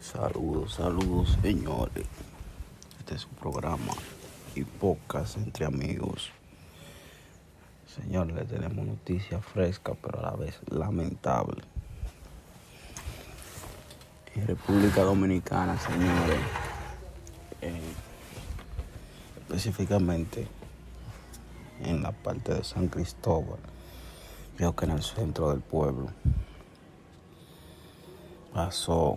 Saludos, saludos señores. Este es un programa y podcast entre amigos. Señores, le tenemos noticia fresca, pero a la vez lamentable. En República Dominicana, señores, eh, específicamente en la parte de San Cristóbal, creo que en el centro del pueblo, pasó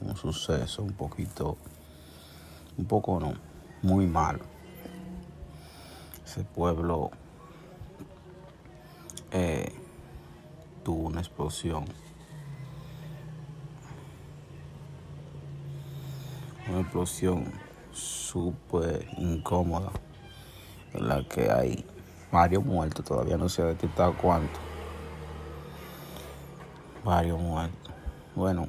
Un suceso un poquito, un poco no, muy malo. Ese pueblo eh, tuvo una explosión. Una explosión súper incómoda en la que hay varios muertos, todavía no se ha detectado cuánto. Varios muertos. Bueno,